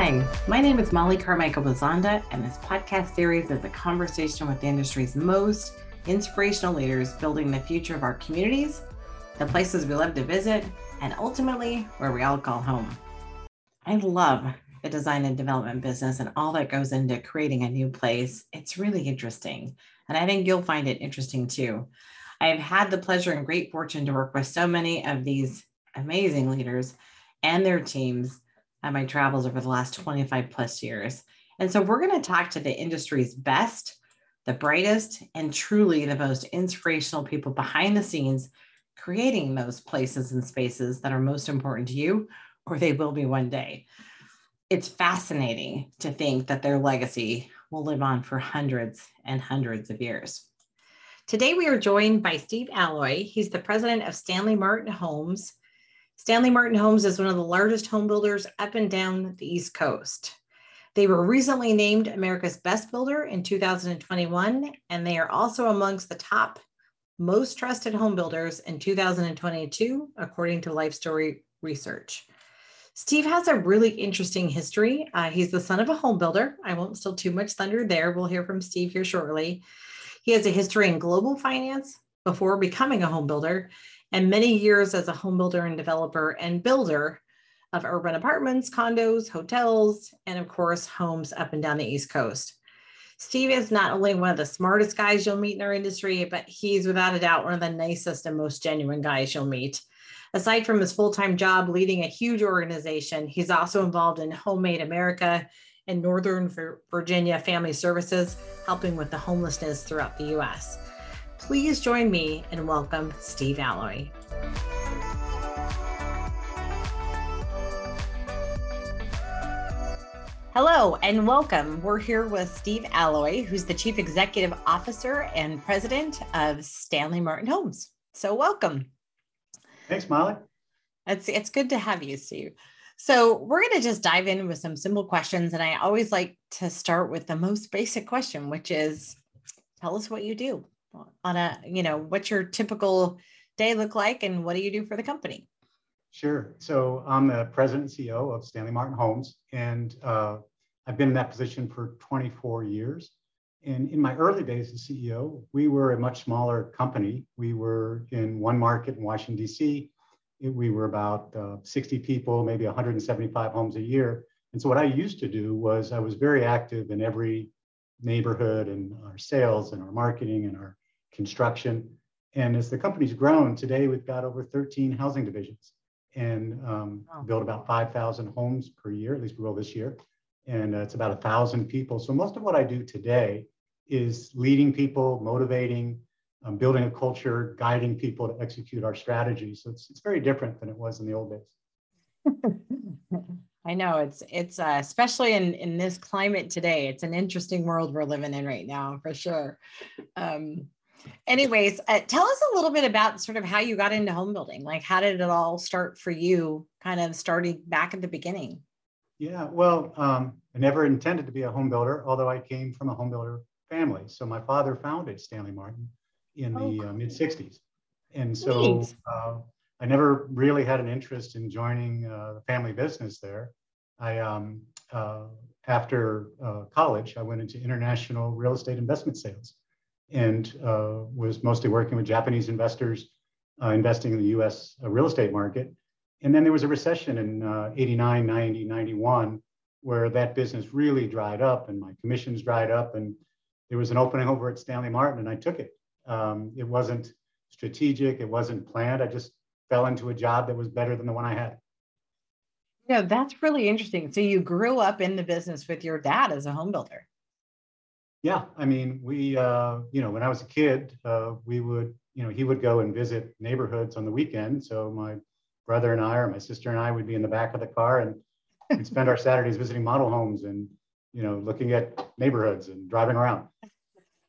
Hi, my name is Mollie Carmichael Bazanda, and this podcast series is a conversation with the industry's most inspirational leaders building the future of our communities, the places we love to visit, and ultimately where we all call home. I love the design and development business and all that goes into creating a new place. It's really interesting, and I think you'll find it interesting too. I've had the pleasure and great fortune to work with so many of these amazing leaders and their teams at my travels over the last 25 plus years. And so we're going to talk to the industry's best, the brightest, and truly the most inspirational people behind the scenes creating those places and spaces that are most important to you, or they will be one day. It's fascinating to think that their legacy will live on for hundreds and hundreds of years. Today, we are joined by Steve Alloy. He's the president of Stanley Martin Homes Stanley Martin Homes is one of the largest home builders up and down the East Coast. They were recently named America's Best Builder in 2021, and they are also amongst the top most trusted home builders in 2022, according to Lifestory Research. Steve has a really interesting history. Uh, he's the son of a home builder. I won't steal too much thunder there. We'll hear from Steve here shortly. He has a history in global finance before becoming a home builder and many years as a home builder and developer and builder of urban apartments, condos, hotels, and of course, homes up and down the East Coast. Steve is not only one of the smartest guys you'll meet in our industry, but he's without a doubt one of the nicest and most genuine guys you'll meet. Aside from his full time job leading a huge organization, he's also involved in HomeAid America and Northern Virginia Family Services, helping with the homelessness throughout the US. Please join me and welcome Steve Alloy. Hello and welcome. We're here with Steve Alloy, who's the Chief Executive Officer and President of Stanley Martin Homes. So, welcome. Thanks, Mollie. It's, it's good to have you, Steve. So, we're going to just dive in with some simple questions. And I always like to start with the most basic question, which is tell us what you do on a, you know, what's your typical day look like and what do you do for the company? Sure. So I'm the president and CEO of Stanley Martin Homes, and uh, I've been in that position for 24 years. And in my early days as CEO, we were a much smaller company. We were in one market in Washington, D.C. We were about uh, 60 people, maybe 175 homes a year. And so what I used to do was I was very active in every neighborhood and our sales and our marketing and our construction. And as the company's grown, today we've got over 13 housing divisions and um, wow. build about 5,000 homes per year, at least we will this year. And uh, it's about a thousand people. So most of what I do today is leading people, motivating, um, building a culture, guiding people to execute our strategy. So it's, it's very different than it was in the old days. I know it's it's uh, especially in in this climate today. It's an interesting world we're living in right now, for sure. Um, anyways, uh, tell us a little bit about sort of how you got into home building. Like, how did it all start for you? Kind of starting back at the beginning. Yeah, well, um, I never intended to be a home builder, although I came from a home builder family. So my father founded Stanley Martin in oh, the uh, mid '60s, and so uh, I never really had an interest in joining uh, the family business there. I, um, uh, after uh, college, I went into international real estate investment sales and uh, was mostly working with Japanese investors uh, investing in the US uh, real estate market. And then there was a recession in 89, 90, 91, where that business really dried up and my commissions dried up. And there was an opening over at Stanley Martin, and I took it. Um, it wasn't strategic, it wasn't planned. I just fell into a job that was better than the one I had. Yeah, that's really interesting. So you grew up in the business with your dad as a home builder. Yeah, I mean, we, uh, you know, when I was a kid, uh, we would, you know, he would go and visit neighborhoods on the weekend. So my brother and I, or my sister and I, would be in the back of the car and we'd spend our Saturdays visiting model homes and, you know, looking at neighborhoods and driving around.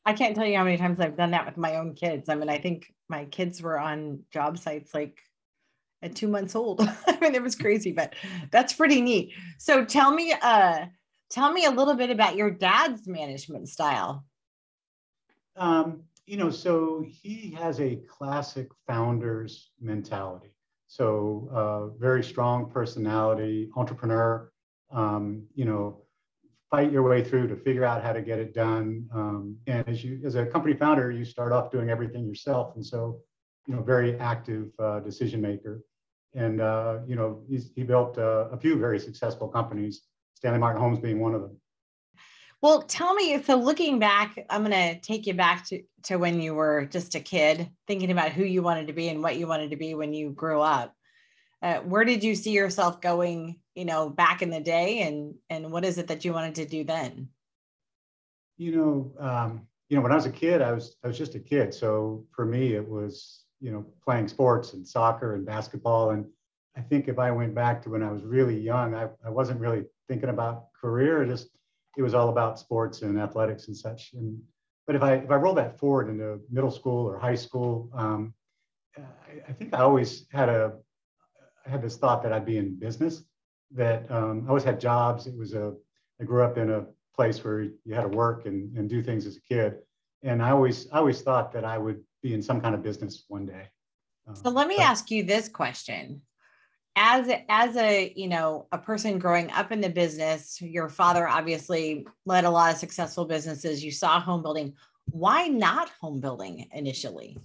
I can't tell you how many times I've done that with my own kids. I mean, I think my kids were on job sites like at two months old. I mean, it was crazy, but that's pretty neat. So tell me, uh, tell me a little bit about your dad's management style. Um, you know, so he has a classic founder's mentality. So uh, very strong personality, entrepreneur, um, you know, fight your way through to figure out how to get it done. Um, and as you, as a company founder, you start off doing everything yourself. And so, you know, very active uh, decision maker. And, uh, you know, he built uh, a few very successful companies, Stanley Martin Homes being one of them. Well, tell me, so looking back, I'm going to take you back to, to when you were just a kid, thinking about who you wanted to be and what you wanted to be when you grew up. Uh, where did you see yourself going, you know, back in the day and, and what is it that you wanted to do then? You know, um, you know, when I was a kid, I was, I was just a kid. So for me, it was, you know, playing sports and soccer and basketball. And I think if I went back to when I was really young, I, I wasn't really thinking about career. Just it was all about sports and athletics and such. And but if I if I roll that forward into middle school or high school, um, I, I, think I always had a I had this thought that I'd be in business. That um, I always had jobs. It was a I grew up in a place where you had to work and, and do things as a kid, and I always I always thought that I would be in some kind of business one day. so let me but, ask you this question: as as a you know a person growing up in the business your father obviously led a lot of successful businesses. You saw home building. Why not home building initially?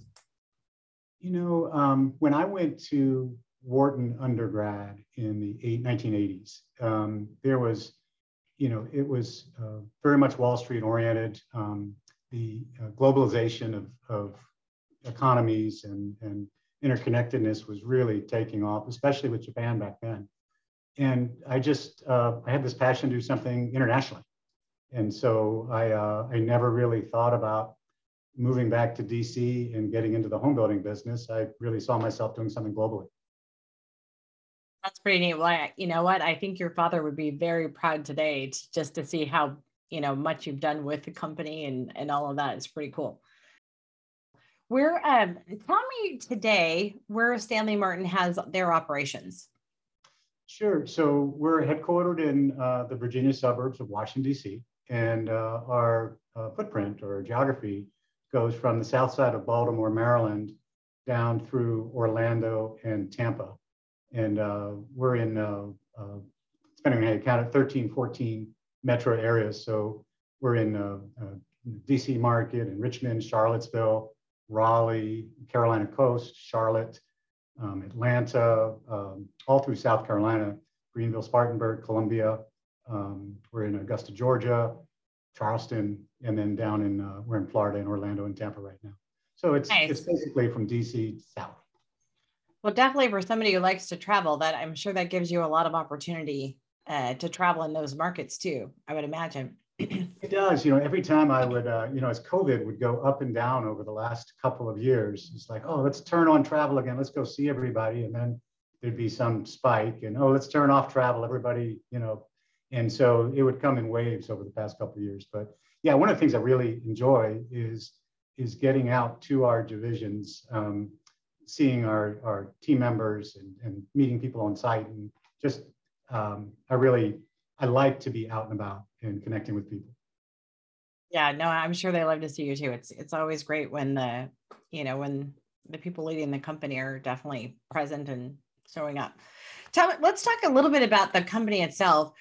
You know um, when i went to wharton undergrad in the eight, 1980s um, there was you know it was uh, very much wall street oriented um, the uh, globalization of, of economies and, and interconnectedness was really taking off, especially with Japan back then. And I just uh, I had this passion to do something internationally, and so I uh, I never really thought about moving back to DC and getting into the home building business. I really saw myself doing something globally. That's pretty neat. Well, you know what? I think your father would be very proud today to, just to see how you know much you've done with the company and and all of that. It's pretty cool. Where um, tell me today where Stanley Martin has their operations. Sure. So we're headquartered in uh, the Virginia suburbs of Washington, D.C., and uh, our uh, footprint or geography goes from the south side of Baltimore, Maryland, down through Orlando and Tampa. And uh, we're in, uh, uh, depending on how you count it, 13, 14 metro areas. So we're in DC market and Richmond, Charlottesville, Raleigh, Carolina Coast, Charlotte, um, Atlanta, um, all through South Carolina, Greenville, Spartanburg, Columbia. Um, we're in Augusta, Georgia, Charleston, and then down in uh, we're in Florida in Orlando and Tampa right now. So it's nice. it's basically from DC south. Well, definitely for somebody who likes to travel, that I'm sure that gives you a lot of opportunity uh, to travel in those markets too. I would imagine. It does. You know, every time I would, uh, you know, as COVID would go up and down over the last couple of years, it's like, oh, let's turn on travel again. Let's go see everybody. And then there'd be some spike and, oh, let's turn off travel. Everybody, you know, and so it would come in waves over the past couple of years. But yeah, one of the things I really enjoy is is getting out to our divisions, um, seeing our, our team members and, and meeting people on site and just um, I really I like to be out and about and connecting with people. Yeah, no, I'm sure they love to see you too. It's it's always great when the you know when the people leading the company are definitely present and showing up. Tell me, let's talk a little bit about the company itself.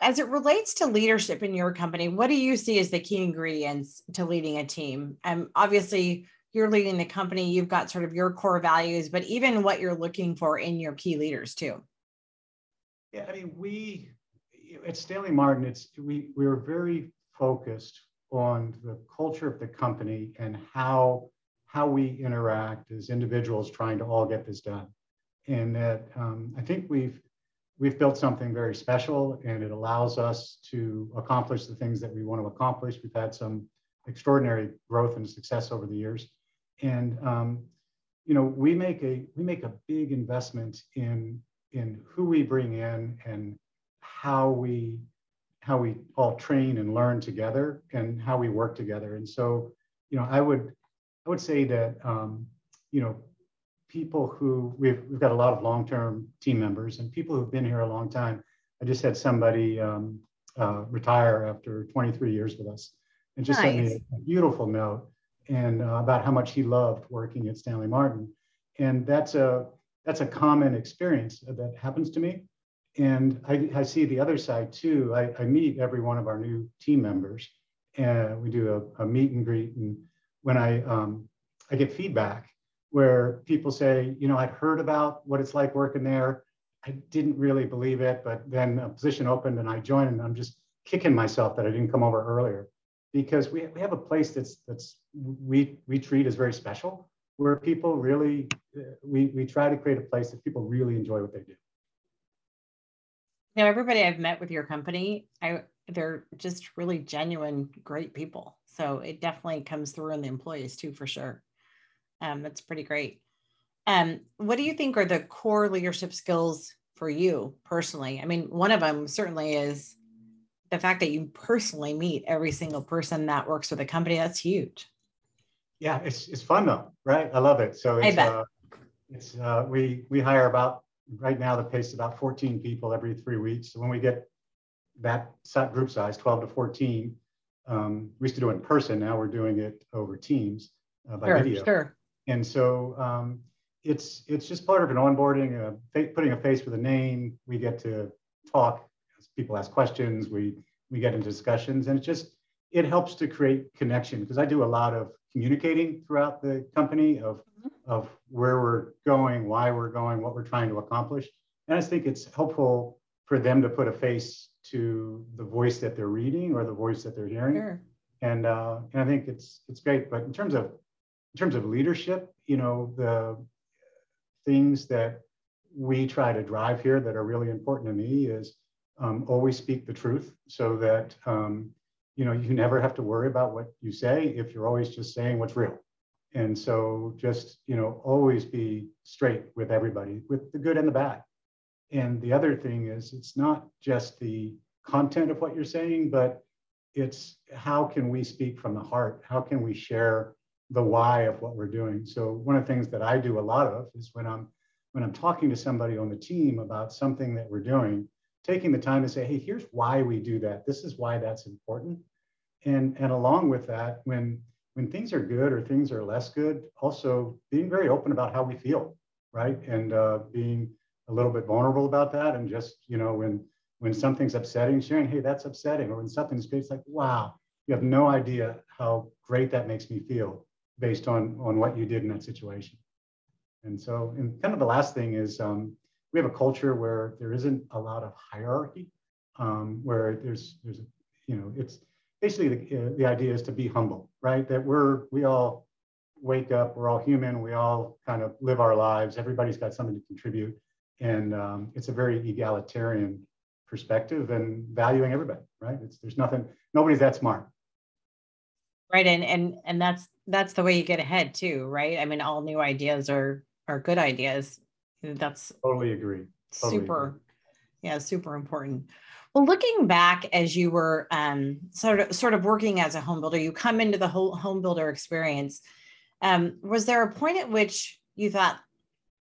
As it relates to leadership in your company, what do you see as the key ingredients to leading a team? And um, obviously, you're leading the company, you've got sort of your core values, but even what you're looking for in your key leaders too. Yeah, I mean, we at Stanley Martin, it's we we are very focused on the culture of the company and how how we interact as individuals trying to all get this done. And that um, I think we've we've built something very special, and it allows us to accomplish the things that we want to accomplish. We've had some extraordinary growth and success over the years, and um, you know we make a we make a big investment in in who we bring in and how we how we all train and learn together and how we work together. And so, you know, I would I would say that um, you know people who we've we've got a lot of long-term team members and people who've been here a long time. I just had somebody um, uh, retire after 23 years with us, and just nice. sent me a, beautiful note and uh, about how much he loved working at Stanley Martin. And that's a that's a common experience that happens to me And I, I see the other side too. I, I meet every one of our new team members and we do a, a meet and greet. And when I, um, I get feedback where people say, you know, I'd heard about what it's like working there. I didn't really believe it, but then a position opened and I joined and I'm just kicking myself that I didn't come over earlier because we, we have a place that's that's we we treat as very special where people really we we try to create a place that people really enjoy what they do. Now everybody I've met with your company, I they're just really genuine, great people. So it definitely comes through in the employees too, for sure. Um, that's pretty great. Um, what do you think are the core leadership skills for you personally? I mean, one of them certainly is the fact that you personally meet every single person that works with the company. That's huge. Yeah, it's it's fun though, right? I love it. So it's uh, it's uh, we we hire about right now the pace is about 14 people every three weeks. So when we get that group size, 12 to 14, um, we used to do it in person. Now we're doing it over Teams uh, by sure, video. Sure. And so um, it's it's just part of an onboarding, uh, putting a face with a name. We get to talk. People ask questions. We we get into discussions, and it just it helps to create connection because I do a lot of communicating throughout the company of. Of where we're going, why we're going, what we're trying to accomplish. And I just think it's helpful for them to put a face to the voice that they're reading or the voice that they're hearing. Sure. And uh, and I think it's it's great. But in terms of in terms of leadership, you know, the things that we try to drive here that are really important to me is um, always speak the truth so that um, you know you never have to worry about what you say if you're always just saying what's real and so just you know always be straight with everybody with the good and the bad and the other thing is it's not just the content of what you're saying but it's how can we speak from the heart how can we share the why of what we're doing so one of the things that i do a lot of is when i'm when i'm talking to somebody on the team about something that we're doing taking the time to say, hey, here's why we do that. This is why that's important. And, and along with that, when, when things are good or things are less good, also being very open about how we feel, right? And uh, being a little bit vulnerable about that. And just, you know, when, when something's upsetting, sharing, hey, that's upsetting. Or when something's great, it's like, wow, you have no idea how great that makes me feel based on, on what you did in that situation. And so, and kind of the last thing is, um, we have a culture where there isn't a lot of hierarchy, um, where there's there's you know it's basically the, the idea is to be humble, right? That we're we all wake up, we're all human, we all kind of live our lives. Everybody's got something to contribute, and um, it's a very egalitarian perspective and valuing everybody, right? It's there's nothing nobody's that smart. Right, and and and that's that's the way you get ahead too, right? I mean, all new ideas are are good ideas that's totally agree. Totally super, agree. yeah, super important. Looking back as you were um, sort of sort of working as a home builder, you come into the whole home builder experience. Um, was there a point at which you thought,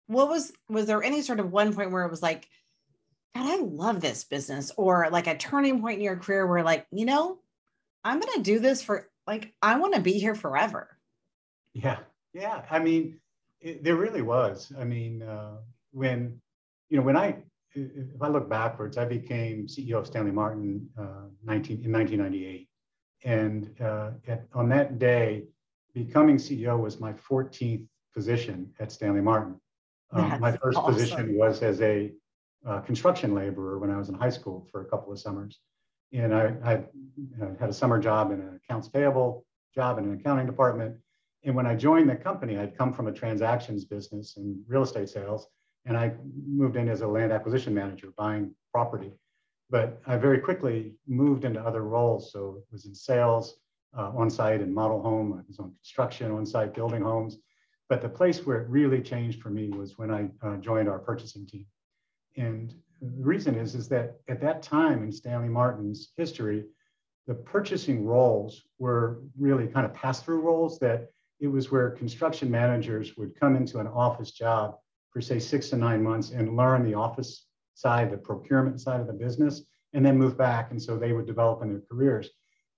what was was there any sort of one point where it was like, God, I love this business, or like a turning point in your career where like, you know, I'm gonna do this for like I want to be here forever. Yeah, yeah. I mean, it, there really was. I mean, uh, when you know when I if I look backwards, I became CEO of Stanley Martin uh, 19, in 1998, and uh, at, on that day, becoming CEO was my 14th position at Stanley Martin. Um, my first awesome. position was as a uh, construction laborer when I was in high school for a couple of summers, and I, I uh, had a summer job in an accounts payable job in an accounting department and when I joined the company, I'd come from a transactions business and real estate sales, and I moved in as a land acquisition manager, buying property. But I very quickly moved into other roles. So it was in sales, uh, on site and model home, I was on construction, on site building homes. But the place where it really changed for me was when I uh, joined our purchasing team. And the reason is, is that at that time in Stanley Martin's history, the purchasing roles were really kind of pass through roles that it was where construction managers would come into an office job for say six to nine months and learn the office side, the procurement side of the business, and then move back. And so they would develop in their careers.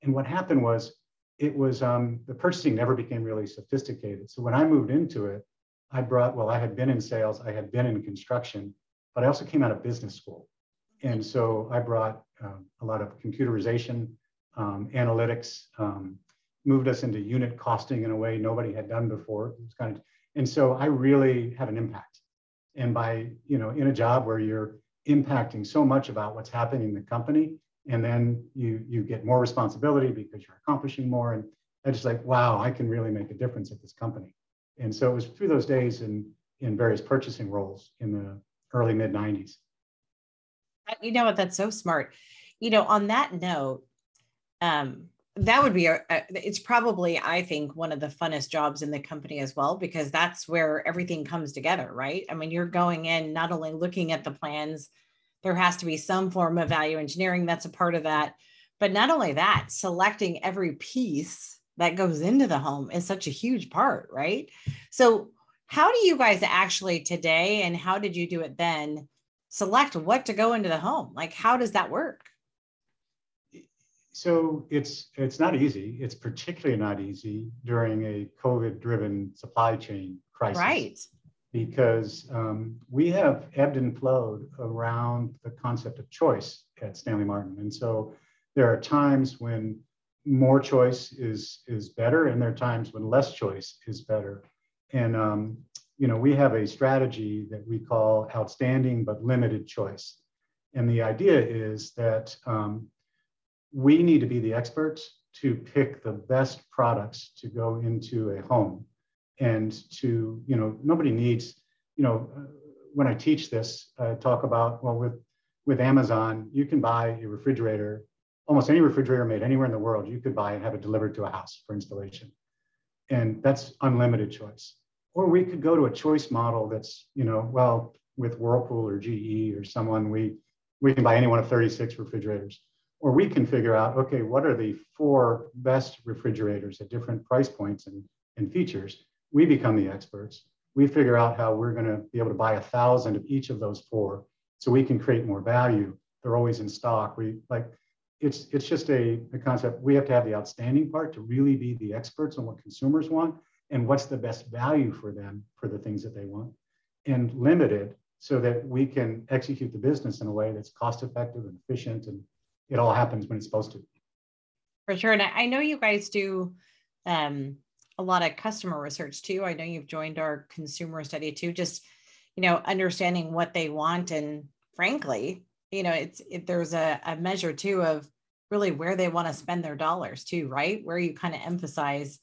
And what happened was it was um, the purchasing never became really sophisticated. So when I moved into it, I brought, well, I had been in sales, I had been in construction, but I also came out of business school. And so I brought uh, a lot of computerization, um, analytics, um, moved us into unit costing in a way nobody had done before. It was kind of, and so I really had an impact. And by, you know, in a job where you're impacting so much about what's happening in the company, and then you you get more responsibility because you're accomplishing more. And I just like, wow, I can really make a difference at this company. And so it was through those days in in various purchasing roles in the early mid 90s. You know what? That's so smart. You know, on that note, um, that would be a, it's probably i think one of the funnest jobs in the company as well because that's where everything comes together right? I mean you're going in not only looking at the plans there has to be some form of value engineering that's a part of that. But not only that selecting every piece that goes into the home is such a huge part right? So how do you guys actually today and how did you do it then select what to go into the home? Like how does that work so it's it's not easy. It's particularly not easy during a COVID-driven supply chain crisis. Right. Because um, we have ebbed and flowed around the concept of choice at Stanley Martin, and so there are times when more choice is is better, and there are times when less choice is better. And um, you know, we have a strategy that we call outstanding but limited choice. And the idea is that um, we need to be the experts to pick the best products to go into a home. And to you know nobody needs you know when i teach this i talk about well with with amazon you can buy a refrigerator. Almost any refrigerator made anywhere in the world you could buy and have it delivered to a house for installation. And that's unlimited choice. Or we could go to a choice model that's you know well with whirlpool or ge or someone we we can buy any one of 36 refrigerators or we can figure out, okay, what are the four best refrigerators at different price points and, and features? We become the experts. We figure out how we're going to be able to buy a thousand of each of those four so we can create more value. They're always in stock. We like it's it's just a, a concept. We have to have the outstanding part to really be the experts on what consumers want and what's the best value for them for the things that they want, and limited so that we can execute the business in a way that's cost effective and efficient and it all happens when it's supposed to. For sure. And I know you guys do um, a lot of customer research too. I know you've joined our consumer study too, just, you know, understanding what they want. And frankly, you know, it's, it, there's a, a measure too of really where they want to spend their dollars too, right? Where you kind of emphasize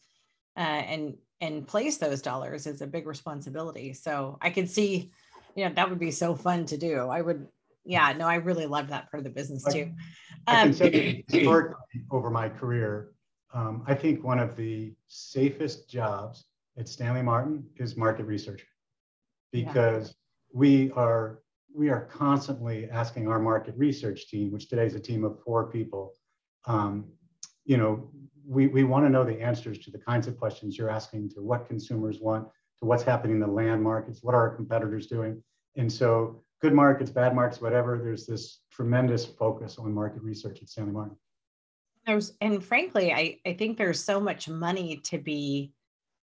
uh, and, and place those dollars is a big responsibility. So I could see, you know, that would be so fun to do. I would yeah, no, I really love that part of the business too. I um, historically over my career, um, I think one of the safest jobs at Stanley Martin is market research because yeah. we are we are constantly asking our market research team, which today is a team of four people, um, you know, we, we want to know the answers to the kinds of questions you're asking to what consumers want, to what's happening in the land markets, what are our competitors doing. And so good markets, bad markets, whatever, there's this tremendous focus on market research at Stanley Martin. There's, and frankly, I, I think there's so much money to be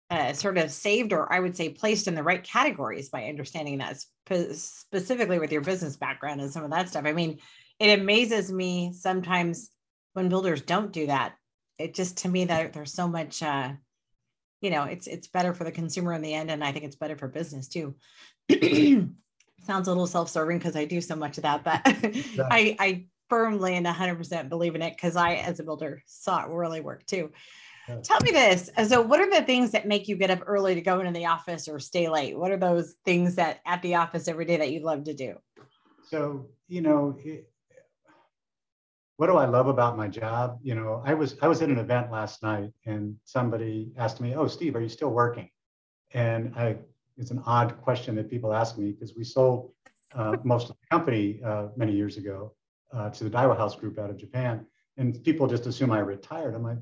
uh, sort of saved, or I would say placed in the right categories by understanding that spe- specifically with your business background and some of that stuff. I mean, it amazes me sometimes when builders don't do that. It just to me that there's so much, uh, you know, it's it's better for the consumer in the end, and I think it's better for business too. sounds a little self-serving because I do so much of that, but yeah. I, I firmly and 100% believe in it because I, as a builder, saw it really work too. Yeah. Tell me this. So, what are the things that make you get up early to go into the office or stay late? What are those things that at the office every day that you love to do? So, you know, it, what do I love about my job? You know, I was I was at an event last night and somebody asked me, "Oh, Steve, are you still working?" And I it's an odd question that people ask me because we sold uh, most of the company uh, many years ago uh, to the Daiwa House Group out of Japan, and people just assume I retired. I'm like,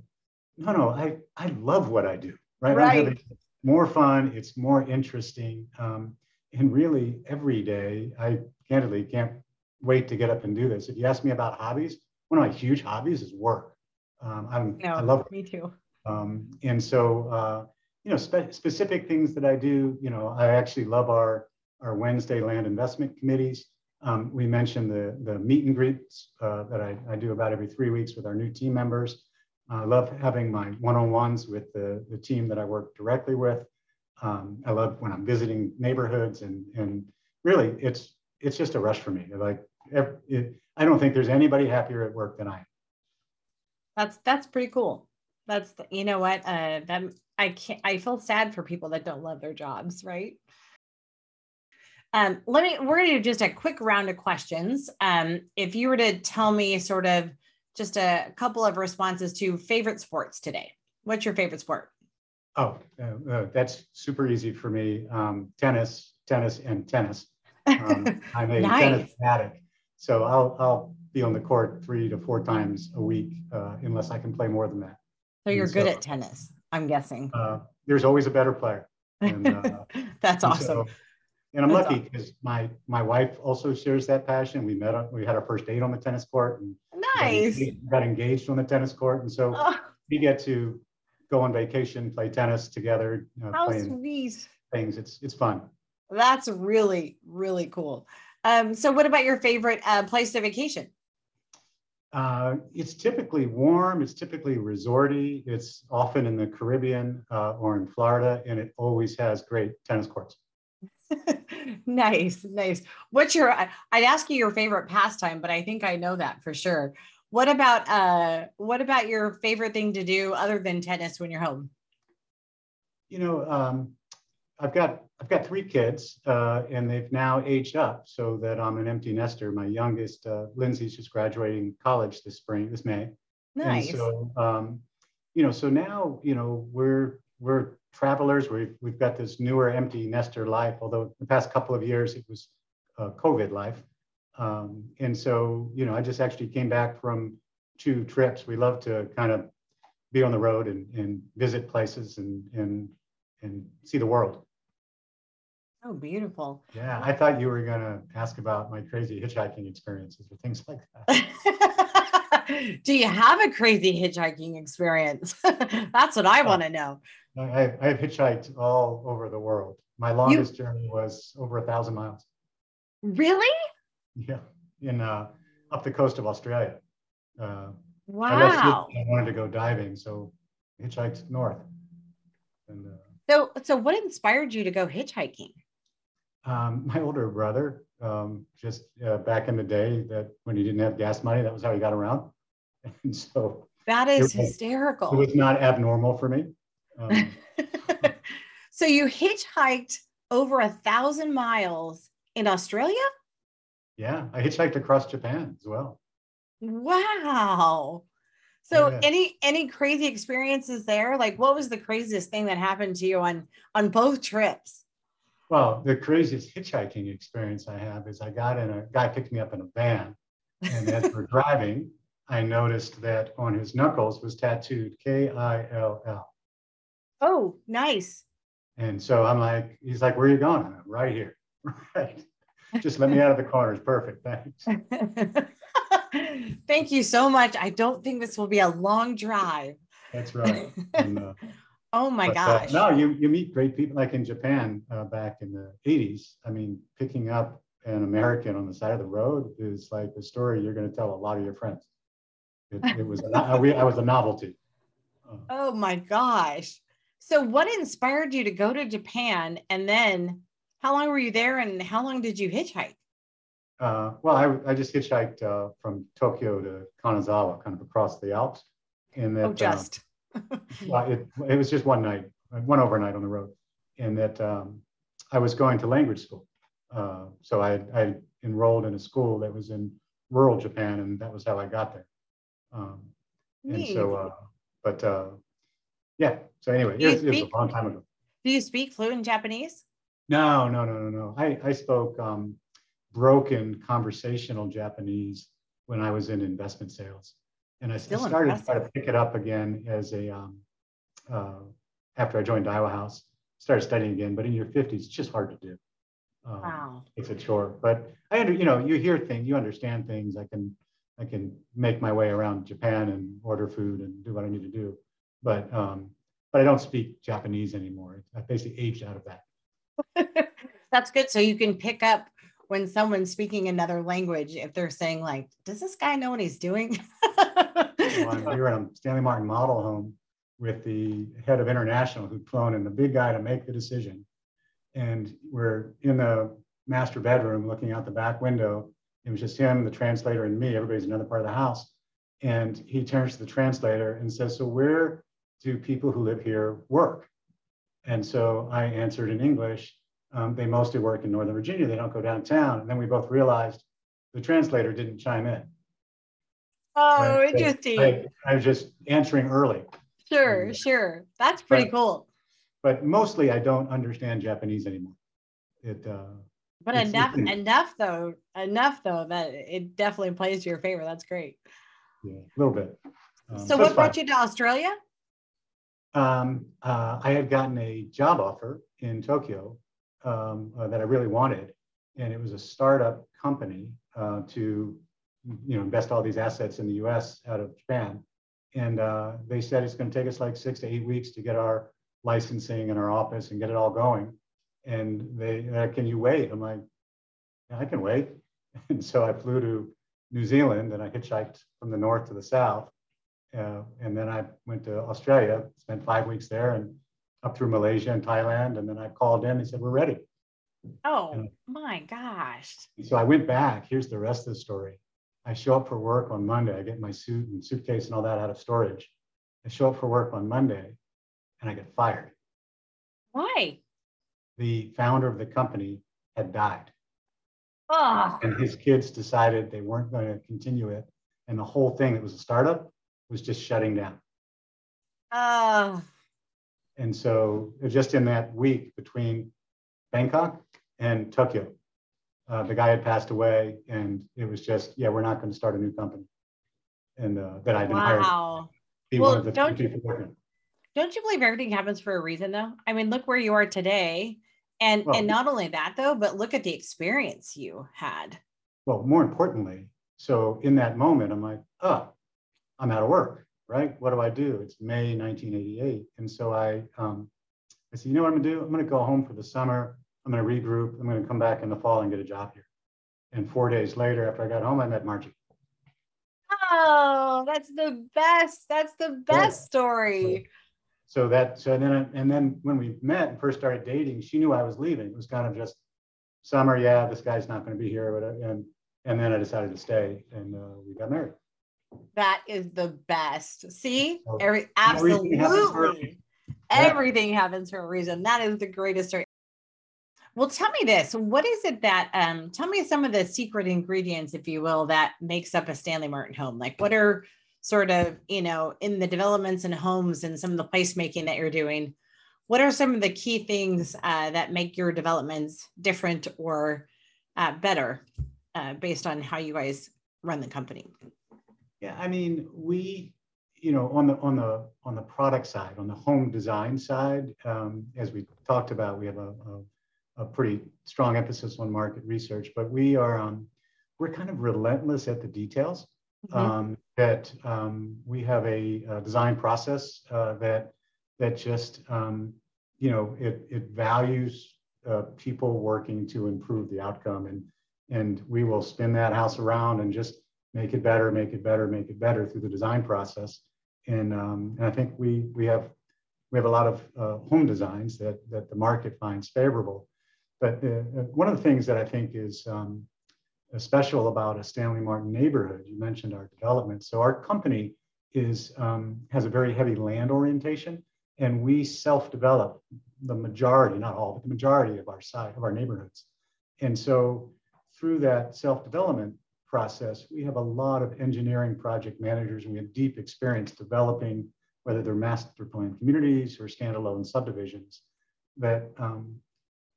no, no, I I love what I do. Right, right. I'm having more fun. It's more interesting, um, and really every day, I candidly can't wait to get up and do this. If you ask me about hobbies, one of my huge hobbies is work. Um, I'm, no, I love it. Me too. Um, and so uh, you know, spe- specific things that I do, you know, I actually love our, our Wednesday land investment committees. Um, we mentioned the, the meet and greets uh, that I, I do about every three weeks with our new team members. I love having my one-on-ones with the, the team that I work directly with. Um, I love when I'm visiting neighborhoods and, and really it's, it's just a rush for me. Like, it, I don't think there's anybody happier at work than I am. That's, that's pretty cool. That's, you know what, uh, that I can't, I feel sad for people that don't love their jobs, right? Um, let me, we're going to do just a quick round of questions. Um, if you were to tell me sort of just a couple of responses to favorite sports today, what's your favorite sport? Oh, uh, uh, that's super easy for me. Um, tennis, tennis, and tennis. Um, I'm a nice. tennis fanatic, so I'll I'll be on the court three to four times a week, uh, unless I can play more than that. So you're and good so, at tennis, I'm guessing. Uh, there's always a better player. And, uh, that's awesome. So, and I'm That's lucky because awesome. my my wife also shares that passion. We met, we had our first date on the tennis court, and nice. Got engaged, got engaged on the tennis court, and so oh. we get to go on vacation, play tennis together. Uh, How sweet! Things. It's it's fun. That's really really cool. Um, so, what about your favorite uh, place to vacation? Uh, it's typically warm. It's typically resorty. It's often in the Caribbean uh, or in Florida, and it always has great tennis courts. nice, nice. What's your? I'd ask you your favorite pastime, but I think I know that for sure. What about uh? What about your favorite thing to do other than tennis when you're home? You know, um, I've got I've got three kids, uh, and they've now aged up so that I'm an empty nester. My youngest, uh, Lindsay's just graduating college this spring, this May. Nice. And so, um, you know, so now you know we're we're travelers. We've, we've got this newer empty nester life, although the past couple of years it was uh, COVID life. Um, and so, you know, I just actually came back from two trips. We love to kind of be on the road and, and visit places and, and, and see the world. Oh, beautiful. Yeah, I thought you were going to ask about my crazy hitchhiking experiences or things like that. Do you have a crazy hitchhiking experience? That's what I want to know. I, I have hitchhiked all over the world. My longest you, journey was over a thousand miles. Really? Yeah, in uh, up the coast of Australia. Uh, wow. I, I wanted to go diving, so hitchhiked north. And, uh, so, so what inspired you to go hitchhiking? Um, my older brother, um, just uh, back in the day, that when he didn't have gas money, that was how he got around. And so that is it was, hysterical. It was not abnormal for me. Um, so you hitchhiked over a thousand miles in Australia? Yeah, I hitchhiked across Japan as well. Wow. So yeah. any any crazy experiences there? Like what was the craziest thing that happened to you on on both trips? Well, the craziest hitchhiking experience I have is I got in a guy picked me up in a van and as we're driving, I noticed that on his knuckles was tattooed K I L L. Oh, nice. And so I'm like, he's like, where are you going? I'm right here. Right. Just let me out of the corners. Perfect. Thanks. Thank you so much. I don't think this will be a long drive. That's right. And, uh, oh my but, uh, gosh. Uh, no, you, you meet great people like in Japan uh, back in the 80s. I mean, picking up an American on the side of the road is like a story you're going to tell a lot of your friends. It, it was, a, I, I was a novelty. Uh, oh my gosh. So, what inspired you to go to Japan? And then, how long were you there and how long did you hitchhike? Uh, well, I, I just hitchhiked uh, from Tokyo to Kanazawa, kind of across the Alps. And that, oh, uh, just. well, it, it was just one night, one overnight on the road. And that um, I was going to language school. Uh, so I, I enrolled in a school that was in rural Japan, and that was how I got there. Um, and so, uh, but yeah. So anyway, it, speak, it was a long time ago. Do you speak fluent Japanese? No, no, no, no, no. I, I spoke um, broken conversational Japanese when I was in investment sales. And I, I started to try to pick it up again as a, um, uh, after I joined Daiwa House, started studying again, but in your 50s, it's just hard to do. Um, wow. It's a chore, but I, under, you know, you hear things, you understand things. I can, I can make my way around Japan and order food and do what I need to do but um, but I don't speak Japanese anymore. I basically aged out of that. That's good. So you can pick up when someone's speaking another language if they're saying like, "Does this guy know what he's doing?" we were in a Stanley Martin model home with the head of international who'd flown in the big guy to make the decision. And we're in the master bedroom looking out the back window. It was just him, the translator, and me. Everybody's another part of the house. And he turns to the translator and says, So where do people who live here work? And so I answered in English. Um, they mostly work in Northern Virginia. They don't go downtown. And then we both realized the translator didn't chime in. Oh, right? interesting. I, I, was just answering early. Sure, um, sure. That's pretty but, cool. But mostly, I don't understand Japanese anymore. It. Uh, but enough, enough though, enough though that it definitely plays to your favor. That's great. Yeah, a little bit. Um, so, what brought you to Australia? Um, uh, I had gotten a job offer in Tokyo um, uh, that I really wanted, and it was a startup company uh, to you know, invest all these assets in the US out of Japan. And uh, they said it's going to take us like six to eight weeks to get our licensing and our office and get it all going. And they, can you wait? I'm like, yeah, I can wait. And so I flew to New Zealand and I hitchhiked from the north to the south. Uh, and then I went to Australia, spent five weeks there and up through Malaysia and Thailand. And then I called in, they said, we're ready. Oh and my gosh. So I went back. Here's the rest of the story. I show up for work on Monday. I get my suit and suitcase and all that out of storage. I show up for work on Monday and I get fired. Why? The founder of the company had died. Oh. And his kids decided they weren't going to continue it. And the whole thing that was a startup was just shutting down. Oh. And so just in that week between Bangkok and Tokyo, uh, the guy had passed away, and it was just, yeah, we're not going to start a new company. And uh, that I'd been wow. hired. well, don't you, don't you believe everything happens for a reason, though? I mean, look where you are today, and well, and not only that, though, but look at the experience you had. Well, more importantly, so in that moment, I'm like, oh, I'm out of work, right? What do I do? It's May 1988, and so I, um, I said, you know what I'm gonna do? I'm gonna go home for the summer. I'm going to regroup. I'm going to come back in the fall and get a job here. And four days later, after I got home, I met Margie. Oh, that's the best. That's the best yeah. story. So that, so then, and then when we met and first started dating, she knew I was leaving. It was kind of just summer. Yeah, this guy's not going to be here. But, And, and then I decided to stay and uh, we got married. That is the best. See, every absolutely everything, everything happens for a reason. That is the greatest story. Well, tell me this. What is it that um tell me some of the secret ingredients, if you will, that makes up a Stanley Martin home? Like what are sort of, you know, in the developments and homes and some of the placemaking that you're doing, what are some of the key things uh, that make your developments different or uh, better uh, based on how you guys run the company? Yeah, I mean, we, you know, on the on the on the product side, on the home design side, um, as we talked about, we have a, a a pretty strong emphasis on market research, but we are um, we're kind of relentless at the details. Mm-hmm. Um, that um, we have a, a design process uh, that that just um, you know it it values uh, people working to improve the outcome, and and we will spin that house around and just make it better, make it better, make it better through the design process. And um, and I think we we have we have a lot of uh, home designs that that the market finds favorable but uh, uh, one of the things that I think is um, special about a Stanley Martin neighborhood, you mentioned our development. So our company is um, has a very heavy land orientation, and we self-develop the majority, not all, but the majority of our site of our neighborhoods. And so through that self-development process, we have a lot of engineering project managers, and we have deep experience developing whether they're master plan communities or standalone subdivisions that um,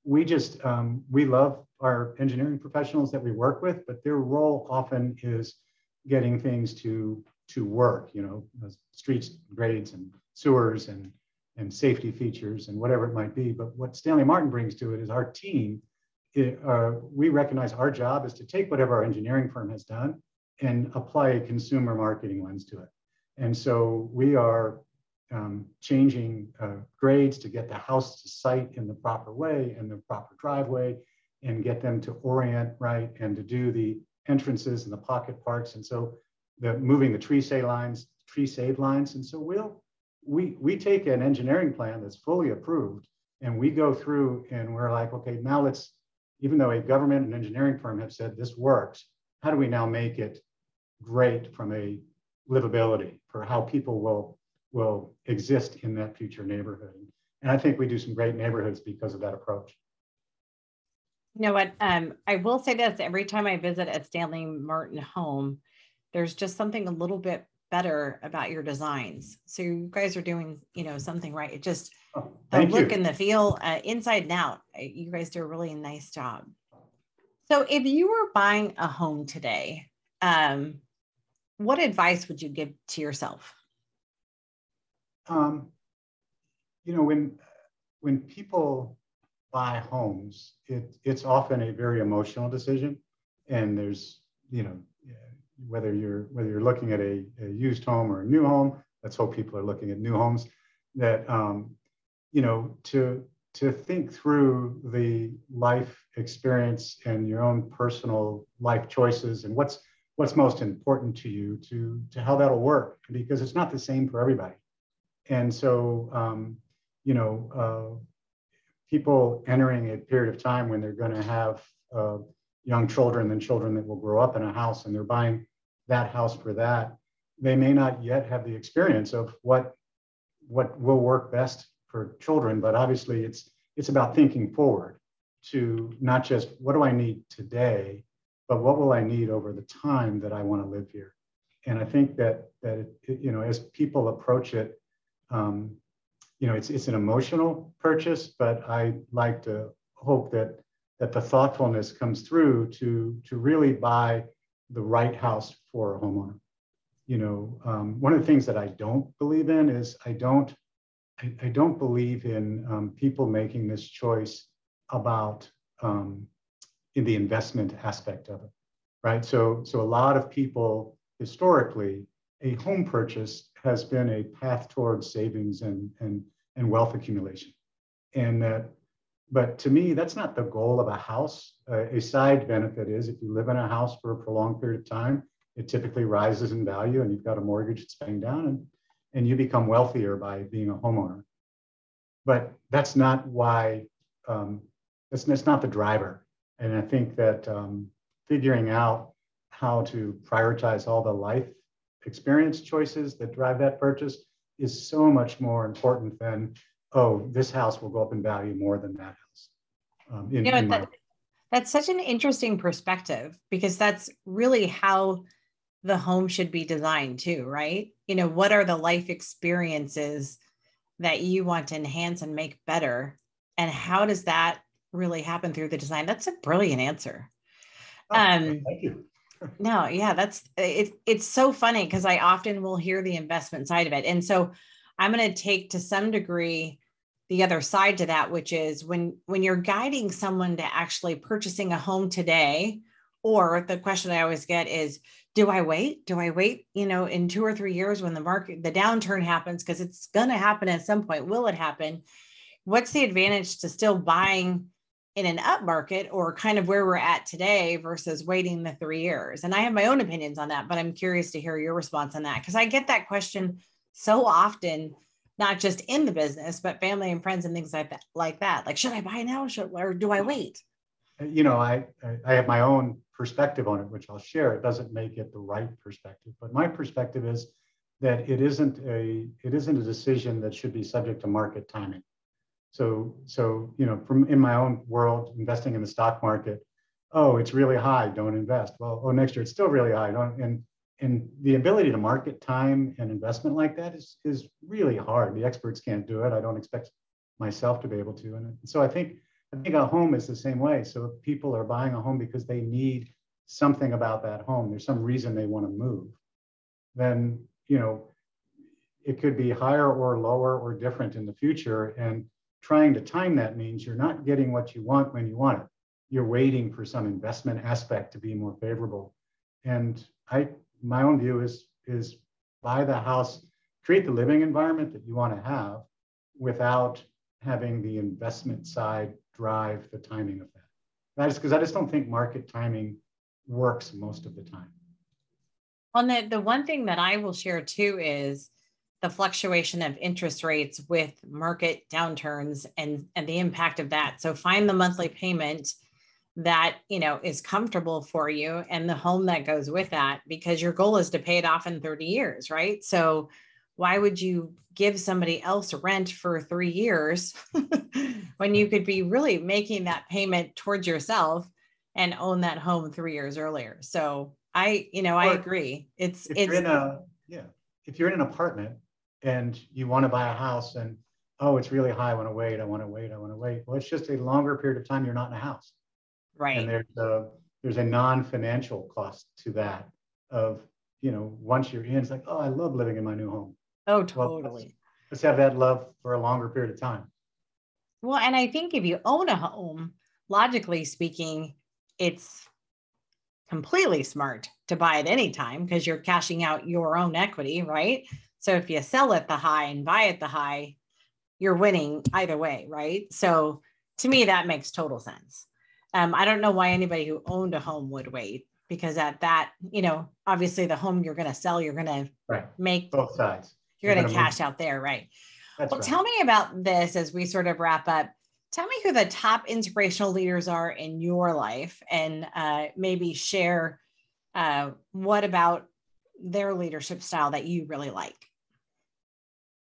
we just um, we love our engineering professionals that we work with, but their role often is getting things to to work. You know, streets, grades, and sewers, and and safety features, and whatever it might be. But what Stanley Martin brings to it is our team. It, uh, we recognize our job is to take whatever our engineering firm has done and apply a consumer marketing lens to it. And so we are um, changing uh, grades to get the house to site in the proper way and the proper driveway and get them to orient right and to do the entrances and the pocket parks. And so the moving the tree save lines, tree save lines. And so we'll we we take an engineering plan that's fully approved and we go through and we're like, okay, now let's, even though a government and engineering firm have said this works, how do we now make it great from a livability for how people will will exist in that future neighborhood? And I think we do some great neighborhoods because of that approach. You know what? Um, I will say this every time I visit a Stanley Martin home, there's just something a little bit better about your designs. So you guys are doing, you know, something right. It just oh, the look you. and the feel, uh, inside and out. Uh, you guys do a really nice job. So if you were buying a home today, um, what advice would you give to yourself? Um, you know, when when people buy homes, it, it's often a very emotional decision, and there's you know whether you're whether you're looking at a, a, used home or a new home. Let's hope people are looking at new homes. That um, you know to to think through the life experience and your own personal life choices and what's what's most important to you to to how that'll work because it's not the same for everybody. And so um, you know uh, people entering a period of time when they're going to have uh, young children than children that will grow up in a house and they're buying that house for that, they may not yet have the experience of what what will work best for children. But obviously, it's it's about thinking forward to not just what do I need today, but what will I need over the time that I want to live here. And I think that that it, you know, as people approach it, um, you know, it's it's an emotional purchase, but I like to hope that that the thoughtfulness comes through to to really buy the right house for a homeowner. You know, um, one of the things that I don't believe in is I don't I, I don't believe in um, people making this choice about um, in the investment aspect of it, right? So so a lot of people historically a home purchase has been a path towards savings and and and wealth accumulation, and that but to me, that's not the goal of a house. Uh, a side benefit is if you live in a house for a prolonged period of time, it typically rises in value and you've got a mortgage that's paying down and, and you become wealthier by being a homeowner. But that's not why, um, that's, that's not the driver. And I think that um, figuring out how to prioritize all the life experience choices that drive that purchase is so much more important than oh, this house will go up in value more than that house. Um, in, you know, that, that's such an interesting perspective because that's really how the home should be designed too, right? You know, what are the life experiences that you want to enhance and make better? And how does that really happen through the design? That's a brilliant answer. Oh, um, thank you. no, yeah, that's it, it's so funny because I often will hear the investment side of it. And so I'm going to take to some degree the other side to that which is when when you're guiding someone to actually purchasing a home today or the question i always get is do i wait? Do i wait you know in 2 or 3 years when the market the downturn happens? Because it's going to happen at some point. Will it happen? What's the advantage to still buying in an up market or kind of where we're at today versus waiting the 3 years? And i have my own opinions on that but i'm curious to hear your response on that because i get that question so often not just in the business, but family and friends and things like that. Like that, like should I buy now, should, or do I wait? Uh, you know, I I have my own perspective on it, which I'll share. It doesn't make it the right perspective, but my perspective is that it isn't a it isn't a decision that should be subject to market timing. So so you know, from in my own world, investing in the stock market, oh, it's really high, don't invest. Well, oh, next year it's still really high, don't and and the ability to market time and investment like that is is really hard. The experts can't do it. I don't expect myself to be able to. And so I think I think a home is the same way. So if people are buying a home because they need something about that home, there's some reason they want to move, then you know it could be higher or lower or different in the future. And trying to time that means you're not getting what you want when you want it. You're waiting for some investment aspect to be more favorable. And I my own view is is buy the house, create the living environment that you want to have without having the investment side drive the timing of that. I just because I just don't think market timing works most of the time. On the the one thing that I will share too is the fluctuation of interest rates with market downturns and and the impact of that. So find the monthly payment that you know is comfortable for you and the home that goes with that because your goal is to pay it off in 30 years right? So why would you give somebody else rent for three years when you could be really making that payment towards yourself and own that home three years earlier? So i you know or i agree. It's if it's you're in a yeah if you're in an apartment and you want to buy a house and oh it's really high i want to wait i want to wait i want to wait. Well it's just a longer period of time you're not in a house right. and there's a there's a non-financial cost to that of you know once you're in it's like oh i love living in my new home. Oh totally well, let's, let's have that love for a longer period of time. Well and i think if you own a home logically speaking it's completely smart to buy at any time because you're cashing out your own equity right? So if you sell at the high and buy at the high you're winning either way right? So to me that makes total sense um, I don't know why anybody who owned a home would wait because at that, you know, obviously the home you're going to sell, you're going to right. make both sides. You're, you're going to cash move. out there, right? That's well, right. tell me about this as we sort of wrap up. Tell me who the top inspirational leaders are in your life, and uh, maybe share uh, what about their leadership style that you really like.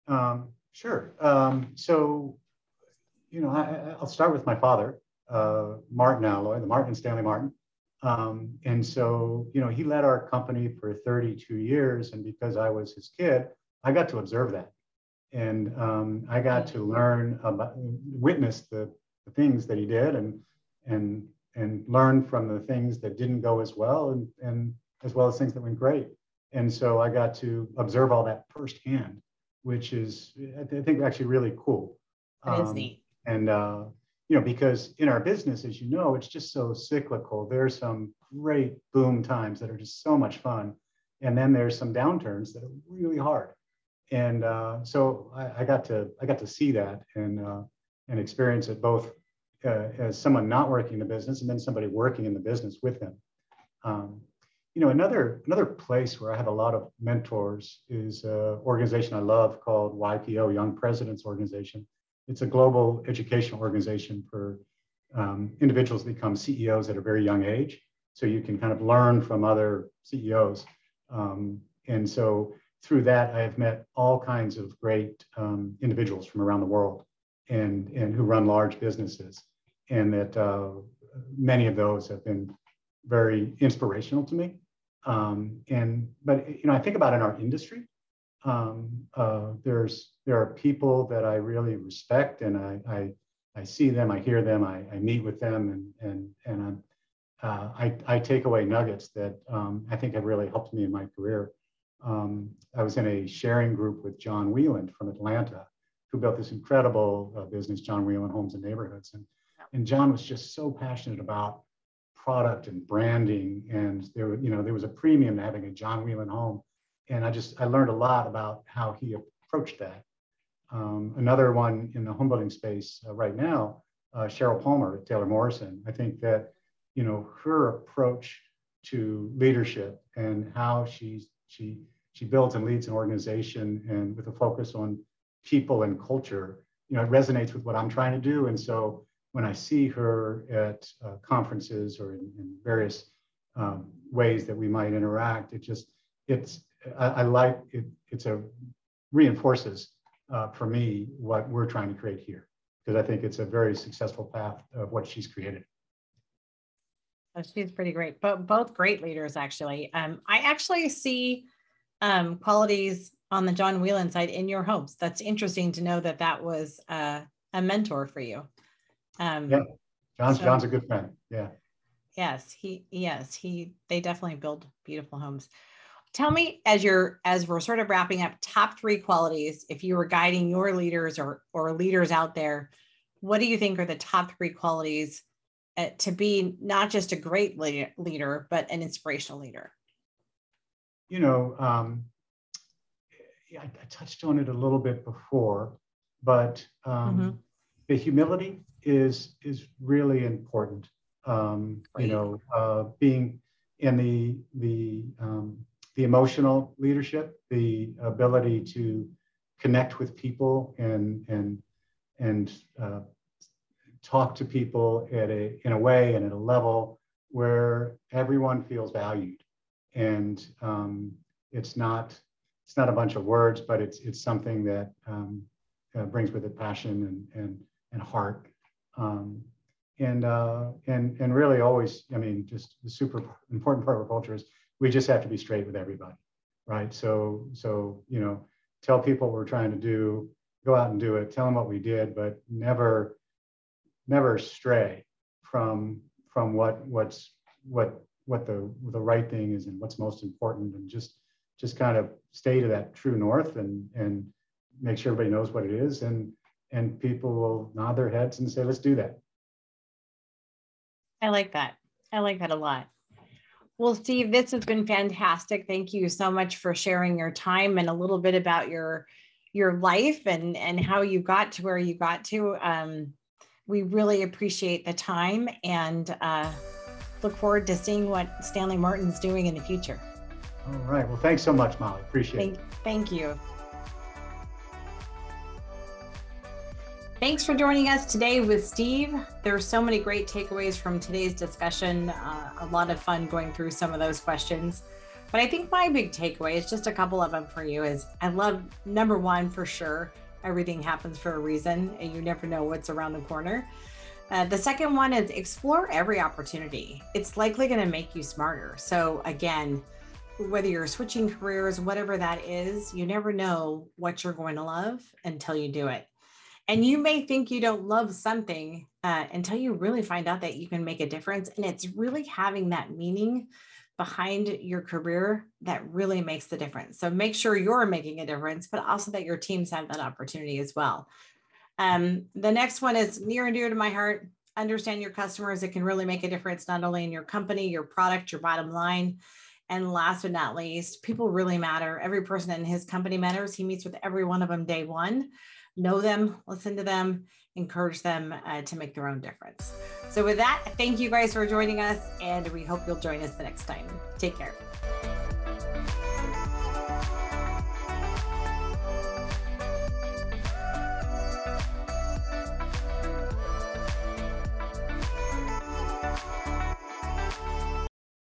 Um, sure. Um, so, you know, I, will start with my father uh, Martin Alloy, the Martin and Stanley Martin. Um, and so, you know, he led our company for 32 years. And because I was his kid, I got to observe that. And um, I got to learn about, witness the, the things that he did and, and, and learn from the things that didn't go as well and, and as well as things that went great. And so I got to observe all that firsthand, which is, I think, actually really cool. That um, neat. And, uh, you know, because in our business, as you know, it's just so cyclical. There's some great boom times that are just so much fun. And then there's some downturns that are really hard. And uh, so I, I, got to I got to see that and uh, and experience it both uh, as someone not working in the business and then somebody working in the business with them. Um, you know, another another place where I have a lot of mentors is an organization I love called YPO, Young Presidents Organization it's a global educational organization for um, individuals become CEOs at a very young age. So you can kind of learn from other CEOs. Um, and so through that, I have met all kinds of great um, individuals from around the world and, and who run large businesses. And that uh, many of those have been very inspirational to me. Um, and, but, you know, I think about in our industry, um, uh, there's there are people that I really respect, and I I, I see them, I hear them, I, I meet with them, and and and I'm, uh, I I take away nuggets that um, I think have really helped me in my career. Um, I was in a sharing group with John Wieland from Atlanta, who built this incredible uh, business, John Wieland Homes and Neighborhoods, and and John was just so passionate about product and branding, and there you know there was a premium to having a John Wieland home and I just I learned a lot about how he approached that. Um, another one in the home building space uh, right now, uh, Sheryl Palmer at Taylor Morrison. I think that you know her approach to leadership and how she she she builds and leads an organization and with a focus on people and culture. You know, it resonates with what I'm trying to do, and so when I see her at uh, conferences or in, in various um, ways that we might interact, it just it's I, I like it. It's a reinforces uh, for me what we're trying to create here because I think it's a very successful path of what she's created. Oh, she's pretty great, but both great leaders actually. Um, I actually see um, qualities on the John Wieland side in your homes. That's interesting to know that that was uh, a mentor for you. Um, yeah, John's so, John's a good friend. Yeah. Yes, he yes he they definitely build beautiful homes tell me as you're as we're sort of wrapping up top three qualities if you were guiding your leaders or or leaders out there what do you think are the top three qualities uh, to be not just a great leader but an inspirational leader? You know um, I, I, touched on it a little bit before but um, mm-hmm. the humility is is really important. Um, you know, uh, being in the the um, the emotional leadership, the ability to connect with people and and and uh, talk to people at a in a way and at a level where everyone feels valued, and um, it's not it's not a bunch of words, but it's it's something that um, uh, brings with it passion and and and heart. Um, and uh, and and really always, I mean, just the super important part of our culture is we just have to be straight with everybody, right? So so you know, tell people what we're trying to do, go out and do it, tell them what we did, but never never stray from from what what's what what the the right thing is and what's most important, and just just kind of stay to that true north and and make sure everybody knows what it is and and people will nod their heads and say let's do that I like that. I like that a lot. Well, Steve, this has been fantastic. Thank you so much for sharing your time and a little bit about your your life and and how you got to where you got to. Um, we really appreciate the time and uh, look forward to seeing what Stanley Martin's doing in the future. All right. Well, thanks so much, Mollie. Appreciate thank, it. Thank you. Thanks for joining us today with Steve. There are so many great takeaways from today's discussion. Uh, a lot of fun going through some of those questions. But I think my big takeaway is just a couple of them for you is I love number one for sure, everything happens for a reason and you never know what's around the corner. Uh, the second one is explore every opportunity. It's likely going to make you smarter. So again, whether you're switching careers, whatever that is, you never know what you're going to love until you do it. And you may think you don't love something uh, until you really find out that you can make a difference. And it's really having that meaning behind your career that really makes the difference. So make sure you're making a difference, but also that your teams have that opportunity as well. Um, the next one is near and dear to my heart. Understand your customers. It can really make a difference, not only in your company, your product, your bottom line. And last but not least, people really matter. Every person in his company matters. He meets with every one of them day one know them, listen to them, encourage them uh, to make their own difference. So, with that, thank you guys for joining us, and we hope you'll join us the next time. Take care.